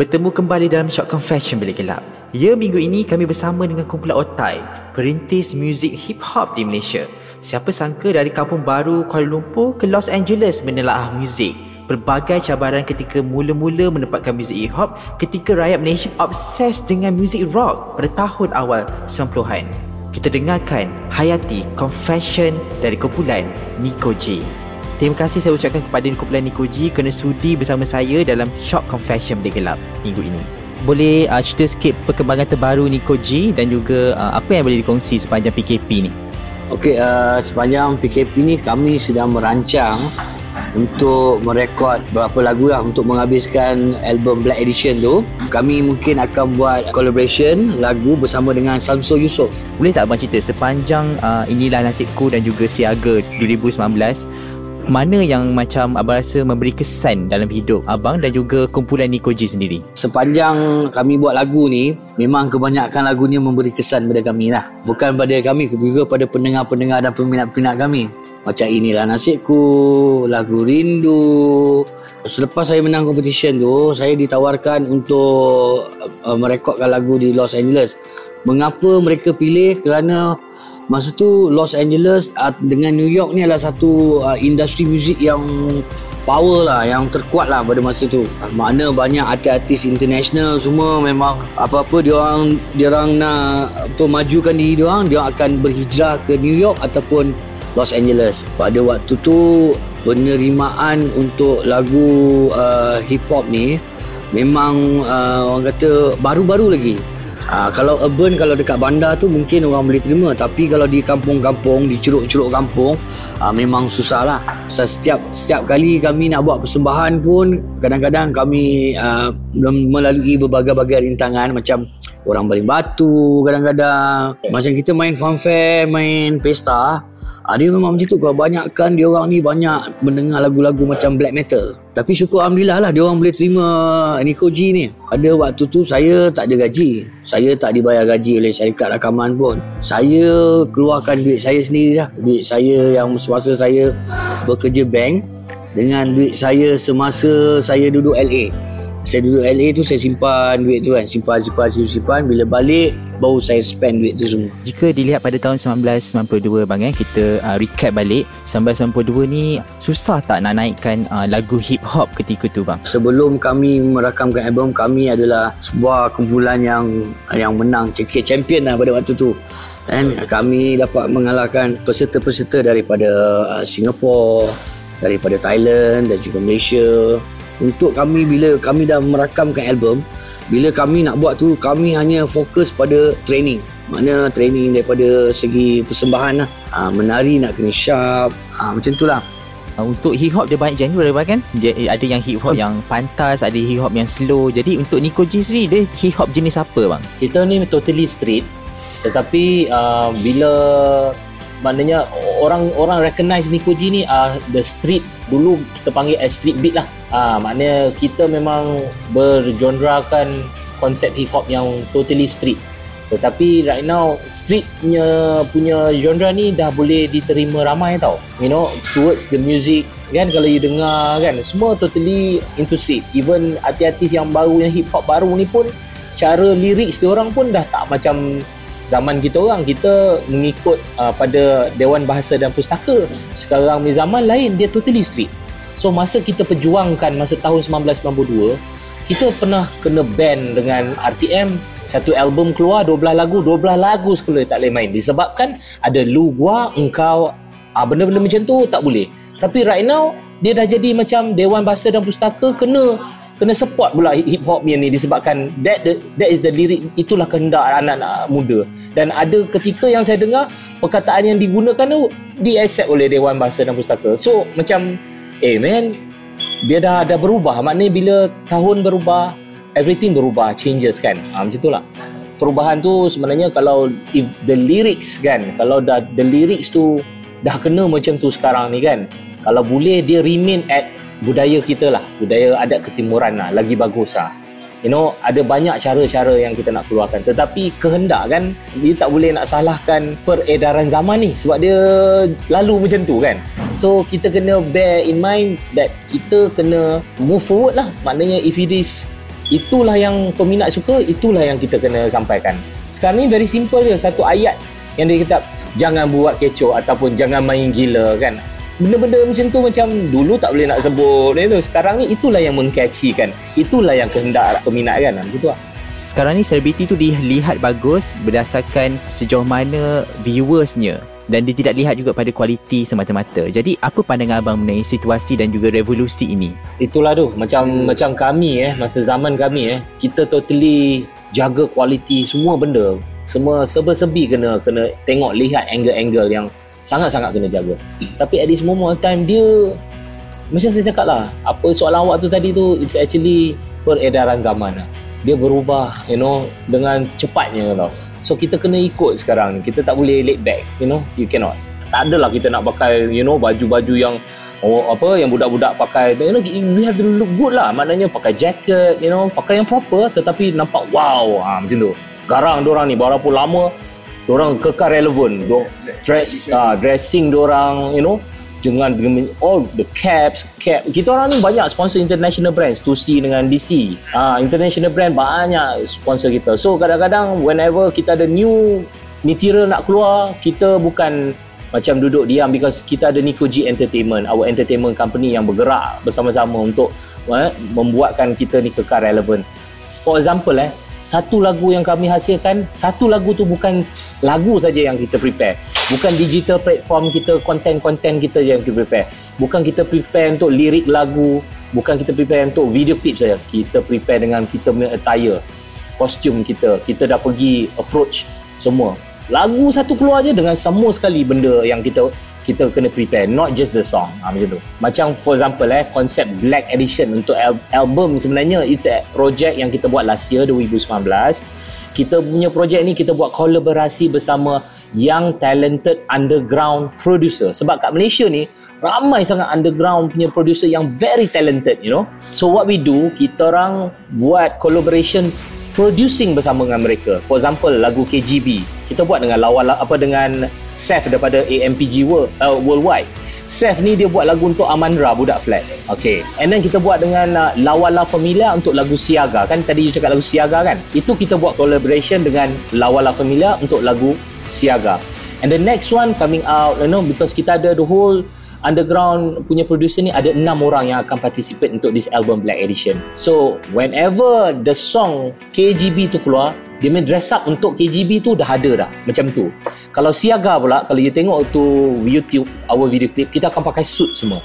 Bertemu kembali dalam Shock Confession Bilik Gelap. Ya, minggu ini kami bersama dengan kumpulan Otai, perintis muzik hip hop di Malaysia. Siapa sangka dari kampung baru Kuala Lumpur ke Los Angeles menelaah muzik. Berbagai cabaran ketika mula-mula menempatkan muzik hip hop ketika rakyat Malaysia obses dengan muzik rock pada tahun awal 90-an. Kita dengarkan Hayati Confession dari kumpulan Nico J. Terima kasih saya ucapkan kepada kumpulan Nico G kerana sudi bersama saya dalam Shock Confession Bilik Gelap minggu ini. Boleh uh, cerita sikit perkembangan terbaru Nico G dan juga uh, apa yang boleh dikongsi sepanjang PKP ni? Okey, uh, sepanjang PKP ni kami sedang merancang untuk merekod beberapa lagu lah untuk menghabiskan album Black Edition tu. Kami mungkin akan buat collaboration lagu bersama dengan Samsul Yusof. Boleh tak abang cerita sepanjang uh, inilah nasibku dan juga Siaga 2019 mana yang macam abang rasa memberi kesan dalam hidup abang dan juga kumpulan Nico G sendiri? Sepanjang kami buat lagu ni, memang kebanyakan lagunya memberi kesan pada kami lah. Bukan pada kami, juga pada pendengar-pendengar dan peminat-peminat kami. Macam inilah nasibku, lagu rindu. Selepas saya menang competition tu, saya ditawarkan untuk uh, merekodkan lagu di Los Angeles. Mengapa mereka pilih? Kerana masa tu Los Angeles uh, dengan New York ni adalah satu uh, industri muzik yang power lah yang terkuat lah pada masa tu. Uh, mana banyak artis-artis international semua memang apa-apa dia orang dia orang nak apa majukan diri dia orang dia akan berhijrah ke New York ataupun Los Angeles. Pada waktu tu penerimaan untuk lagu uh, hip hop ni memang uh, orang kata baru-baru lagi Uh, kalau urban kalau dekat bandar tu mungkin orang boleh terima. Tapi kalau di kampung-kampung di ceruk-ceruk kampung uh, memang susah lah. So, setiap setiap kali kami nak buat persembahan pun kadang-kadang kami uh, melalui berbagai-bagai rintangan. Macam orang baling batu kadang-kadang. Macam kita main fanfare main pesta Ha, dia memang macam tu Kebanyakan dia orang ni banyak mendengar lagu-lagu macam black metal. Tapi syukur Alhamdulillah lah dia orang boleh terima Nico G ni. Ada waktu tu saya tak ada gaji. Saya tak dibayar gaji oleh syarikat rakaman pun. Saya keluarkan duit saya sendiri lah. Duit saya yang semasa saya bekerja bank dengan duit saya semasa saya duduk LA saya duduk LA tu saya simpan duit tu kan. Simpan simpan simpan, simpan. bila balik baru saya spend duit tu semua. Jika dilihat pada tahun 1992 bang eh kita uh, recap balik. 1992 ni susah tak nak naikkan uh, lagu hip hop ketika tu bang? Sebelum kami merakamkan album kami adalah sebuah kumpulan yang yang menang cekik champion lah pada waktu tu. Dan kami dapat mengalahkan peserta-peserta daripada uh, Singapura daripada Thailand dan juga Malaysia untuk kami bila kami dah merakamkan album bila kami nak buat tu kami hanya fokus pada training. Mana training daripada segi persembahan lah. Ha, menari nak kena sharp. Ha, macam tu lah. Ah, untuk hip hop dia banyak genre kan? Ada yang hip hop yang pantas ada hip hop yang slow. Jadi untuk Nico G sendiri dia hip hop jenis apa bang? Kita ni totally street tetapi uh, bila maknanya orang orang recognize Nico G ni uh, the street dulu kita panggil as street beat lah. Uh, maknanya kita memang bergenrakan konsep hip hop yang totally street. Tetapi right now street punya punya genre ni dah boleh diterima ramai tau. You know towards the music kan kalau you dengar kan semua totally into street. Even artis-artis yang baru yang hip hop baru ni pun cara lyrics dia orang pun dah tak macam zaman kita orang kita mengikut uh, pada Dewan Bahasa dan Pustaka. Sekarang ni zaman lain dia totally street so masa kita perjuangkan masa tahun 1992 kita pernah kena ban dengan RTM satu album keluar 12 lagu 12 lagu sekali tak boleh main. Disebabkan ada lu gua engkau ah benda-benda macam tu tak boleh. Tapi right now dia dah jadi macam Dewan Bahasa dan Pustaka kena kena support pula hip hop ni disebabkan that the, that is the lyric itulah kehendak anak-anak muda. Dan ada ketika yang saya dengar perkataan yang digunakan tu di accept oleh Dewan Bahasa dan Pustaka. So macam eh man dia dah dah berubah. Maknanya bila tahun berubah everything berubah changes kan? Ha, macam tu lah. Perubahan tu sebenarnya kalau if the lyrics kan kalau dah the lyrics tu dah kena macam tu sekarang ni kan? Kalau boleh dia remain at budaya kita lah budaya adat ketimuran lah lagi bagus lah. You know ada banyak cara-cara yang kita nak keluarkan. Tetapi kehendak kan dia tak boleh nak salahkan peredaran zaman ni sebab dia lalu macam tu kan. So kita kena bear in mind that kita kena move forward lah. Maknanya if it is itulah yang peminat suka itulah yang kita kena sampaikan. Sekarang ni very simple je satu ayat yang dia kata jangan buat kecoh ataupun jangan main gila kan benda-benda macam tu macam dulu tak boleh nak sebut itu sekarang ni itulah yang mengcatchy kan itulah yang kehendak peminat kan. Macam tu lah Sekarang ni selebriti tu dilihat bagus berdasarkan sejauh mana viewersnya. Dan dia tidak lihat juga pada kualiti semata-mata. Jadi apa pandangan abang mengenai situasi dan juga revolusi ini? itulah tu. Macam macam kami eh masa zaman kami eh kita totally jaga kualiti semua benda. Semua serba-serbi kena kena tengok lihat angle-angle yang sangat-sangat kena jaga. Tapi at this moment time dia macam saya cakap lah apa soalan awak tu tadi tu it's actually peredaran zaman lah. Dia berubah you know dengan cepatnya tau. So kita kena ikut sekarang kita tak boleh laid back you know you cannot. Tak adalah kita nak pakai you know baju-baju yang oh, apa yang budak-budak pakai. You know we have to look good lah. Maknanya pakai jacket you know pakai yang proper tetapi nampak wow ha, macam tu. Garang dorang ni walaupun lama dorang kekal relevan dress uh, dressing dorang you know dengan, all the caps cap. Kita orang ni banyak sponsor international brands. 2C dengan DC ah international brand banyak sponsor kita. So kadang-kadang whenever kita ada new material nak keluar kita bukan macam duduk diam because kita ada Nico G Entertainment our entertainment company yang bergerak bersama-sama untuk eh, membuatkan kita ni kekal relevan for example eh satu lagu yang kami hasilkan satu lagu tu bukan lagu saja yang kita prepare. Bukan digital platform kita konten-konten kita yang kita prepare. Bukan kita prepare untuk lirik lagu bukan kita prepare untuk video clip saja. Kita prepare dengan kita punya attire kostum kita. Kita dah pergi approach semua. Lagu satu keluar je dengan semua sekali benda yang kita kita kena prepare not just the song. Ha, macam tu. Macam for example eh konsep black edition untuk al- album sebenarnya it's a project yang kita buat last year 2019 kita punya projek ni kita buat kolaborasi bersama young talented underground producer. Sebab kat Malaysia ni ramai sangat underground punya producer yang very talented you know. So what we do kita orang buat collaboration producing bersama dengan mereka. For example lagu KGB kita buat dengan lawan apa dengan Seth daripada AMPG World, uh, Worldwide. Seth ni dia buat lagu untuk Amandra budak flat. Okay. And then kita buat dengan uh, Lawala Familia untuk lagu Siaga. Kan tadi you cakap lagu Siaga kan? Itu kita buat collaboration dengan Lawala Familia untuk lagu Siaga. And the next one coming out you know because kita ada the whole underground punya producer ni ada enam orang yang akan participate untuk this album Black Edition. So, whenever the song KGB tu keluar, dia main dress up untuk KGB tu dah ada dah. Macam tu. Kalau Siaga pula, kalau you tengok tu YouTube, our video clip, kita akan pakai suit semua.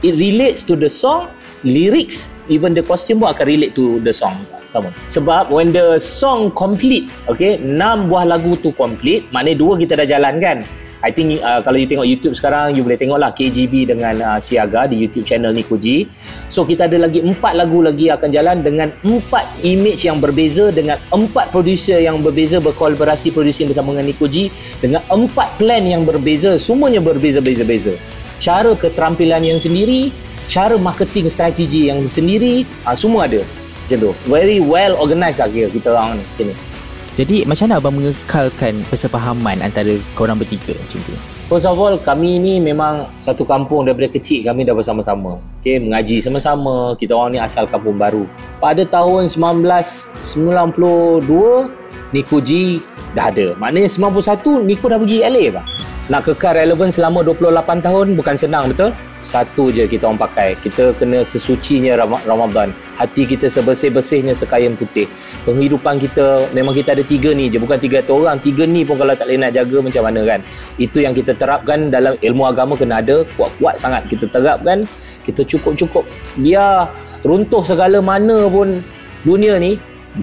It relates to the song, lyrics, even the costume pun akan relate to the song sama. Sebab when the song complete, okay, enam buah lagu tu complete, maknanya dua kita dah jalan kan. I think uh, kalau you tengok YouTube sekarang you boleh tengok lah KGB dengan uh, Siaga di YouTube channel Nikoji. So kita ada lagi empat lagu lagi akan jalan dengan empat image yang berbeza dengan empat producer yang berbeza berkolaborasi producing bersama dengan Nikoji dengan empat plan yang berbeza semuanya berbeza-beza-beza. Cara keterampilan yang sendiri, cara marketing strategi yang sendiri, uh, semua ada. Macam tu. Very well organized lah kita orang ni. Macam ni. Jadi macam mana abang mengekalkan persefahaman antara korang bertiga macam tu? First of all, kami ni memang satu kampung daripada kecil kami dah bersama-sama. Okay, mengaji sama-sama. Kita orang ni asal kampung baru. Pada tahun 1992, Niko G dah ada. Maknanya 91, Niko dah pergi LA pak. Nak kekal relevan selama 28 tahun bukan senang, betul? satu je kita orang pakai. Kita kena sesucinya Ram- Ramadan. Hati kita sebersih-bersihnya sekain putih. Penghidupan kita memang kita ada tiga ni je. Bukan tiga tu orang. Tiga ni pun kalau tak boleh nak jaga macam mana kan? Itu yang kita terapkan dalam ilmu agama kena ada. Kuat-kuat sangat kita terapkan. Kita cukup-cukup. Biar runtuh segala mana pun dunia ni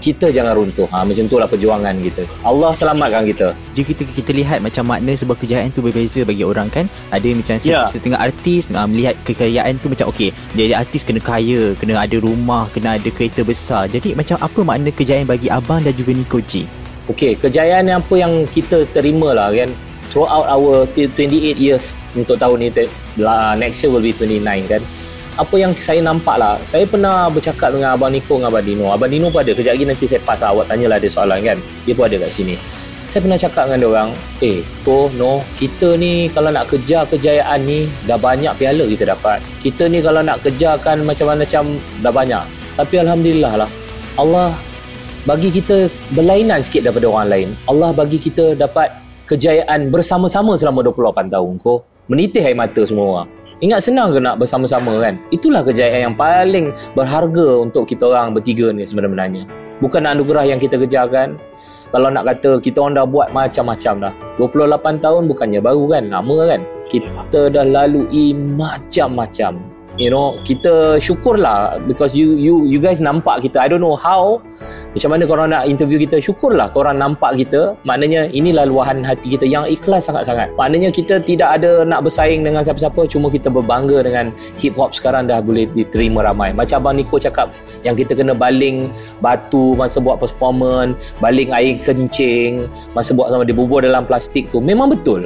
kita jangan runtuh. Ha, macam itulah perjuangan kita. Allah selamatkan kita. Jika kita, kita lihat macam makna sebuah kejayaan tu berbeza bagi orang kan? Ada macam Ya. setengah artis uh, melihat kekayaan tu macam okey jadi artis kena kaya, kena ada rumah, kena ada kereta besar. Jadi macam apa makna kejayaan bagi abang dan juga Niko G? Okey, kejayaan yang apa yang kita terima lah kan? Throughout our 28 years untuk tahun ni lah, next year will be 29 kan apa yang saya nampak lah saya pernah bercakap dengan Abang Niko dengan Abang Dino Abang Dino pun ada kejap lagi nanti saya pass lah. awak tanyalah dia soalan kan dia pun ada kat sini saya pernah cakap dengan dia orang eh Ko, no kita ni kalau nak kejar kejayaan ni dah banyak piala kita dapat kita ni kalau nak kejarkan macam-macam dah banyak tapi Alhamdulillah lah Allah bagi kita berlainan sikit daripada orang lain. Allah bagi kita dapat kejayaan bersama-sama selama 28 tahun ko. Menitih air mata semua orang. Ingat senang ke nak bersama-sama kan? Itulah kejayaan yang paling berharga untuk kita orang bertiga ni sebenarnya. Bukan anugerah yang kita kejarkan. Kalau nak kata kita orang dah buat macam-macam dah. 28 tahun bukannya baru kan? Lama kan? Kita dah lalui macam-macam. You know, kita syukurlah because you you you guys nampak kita. I don't know how macam mana korang nak interview kita syukurlah korang nampak kita. Maknanya inilah luahan hati kita yang ikhlas sangat-sangat. Maknanya kita tidak ada nak bersaing dengan siapa-siapa cuma kita berbangga dengan hip hop sekarang dah boleh diterima ramai. Macam Abang Niko cakap yang kita kena baling batu masa buat performance baling air kencing masa buat sama dia bubur dalam plastik tu memang betul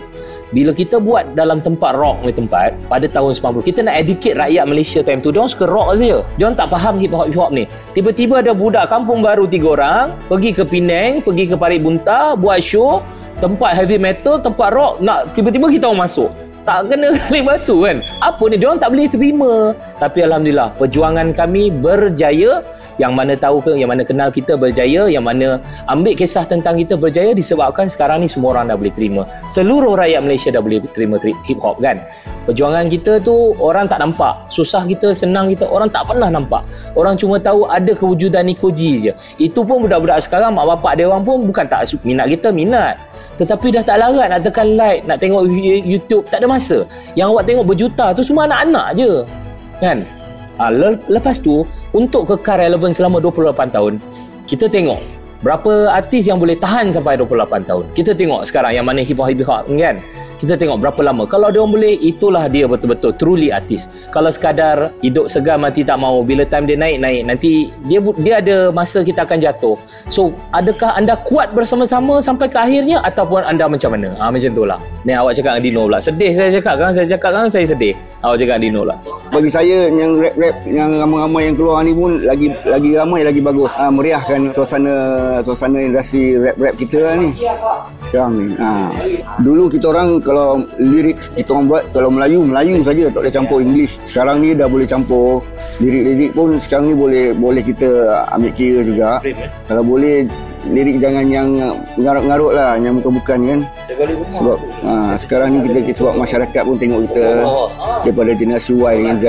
bila kita buat dalam tempat rock ni tempat pada tahun 90 kita nak educate rakyat Malaysia time tu dia suka rock saja. Dia orang tak faham hip hop hip hop ni. Tiba-tiba ada budak kampung baru tiga orang pergi ke Penang pergi ke Parit Bunta buat show tempat heavy metal tempat rock nak tiba-tiba kita orang masuk tak kena kali batu kan? Apa ni dia orang tak boleh terima. Tapi Alhamdulillah perjuangan kami berjaya. Yang mana tahu ke yang mana kenal kita berjaya. Yang mana ambil kisah tentang kita berjaya disebabkan sekarang ni semua orang dah boleh terima. Seluruh rakyat Malaysia dah boleh terima hip hop kan? Perjuangan kita tu orang tak nampak. Susah kita senang kita orang tak pernah nampak. Orang cuma tahu ada kewujudan Nikoji je. Itu pun budak-budak sekarang mak bapak dia orang pun bukan tak minat kita minat. Tetapi dah tak larat nak tekan like nak tengok YouTube tak ada masa. Yang awak tengok berjuta tu semua anak-anak je. Kan? Le- lepas tu untuk kekal relevan selama 28 tahun kita tengok berapa artis yang boleh tahan sampai 28 tahun. Kita tengok sekarang yang mana hip hop hip hop kan? Kita tengok berapa lama. Kalau dia boleh itulah dia betul-betul truly artis. Kalau sekadar hidup segar mati tak mau bila time dia naik naik. Nanti dia dia ada masa kita akan jatuh. So adakah anda kuat bersama-sama sampai ke akhirnya ataupun anda macam mana? Ha, macam tu lah ni awak cakap dengan Dino pula sedih saya cakap kan saya cakap kan saya sedih. Awak cakap dengan Dino lah bagi saya yang rap-rap yang ramai-ramai yang keluar ni pun lagi lagi ramai lagi bagus. Ha, meriahkan suasana suasana industri rap-rap kita lah ni. Sekarang ni ha. dulu kita orang kalau lirik kita orang buat kalau Melayu Melayu saja tak boleh campur English. Sekarang ni dah boleh campur. Lirik-lirik pun sekarang ni boleh boleh kita ambil kira juga. Kalau boleh lirik jangan yang ngarut-ngarut lah yang bukan-bukan kan sebab ha, sekarang ni kita, kita sebab masyarakat pun tengok kita daripada generasi Y dengan Z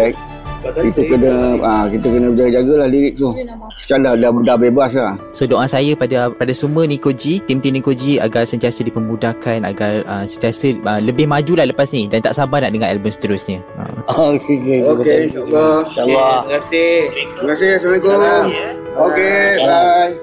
itu kena ha, kita kena jaga-jagalah lirik tu sekarang dah, dah, dah bebas lah So doa saya pada pada semua Nikoji, tim-tim Nikoji agar sentiasa dipermudahkan agar uh, sentiasa uh, lebih maju lah lepas ni dan tak sabar nak dengar album seterusnya. Uh. Okey, okey. Okey, insyaAllah. InsyaAllah. terima kasih Terima kasih. Assalamualaikum. Okey, bye.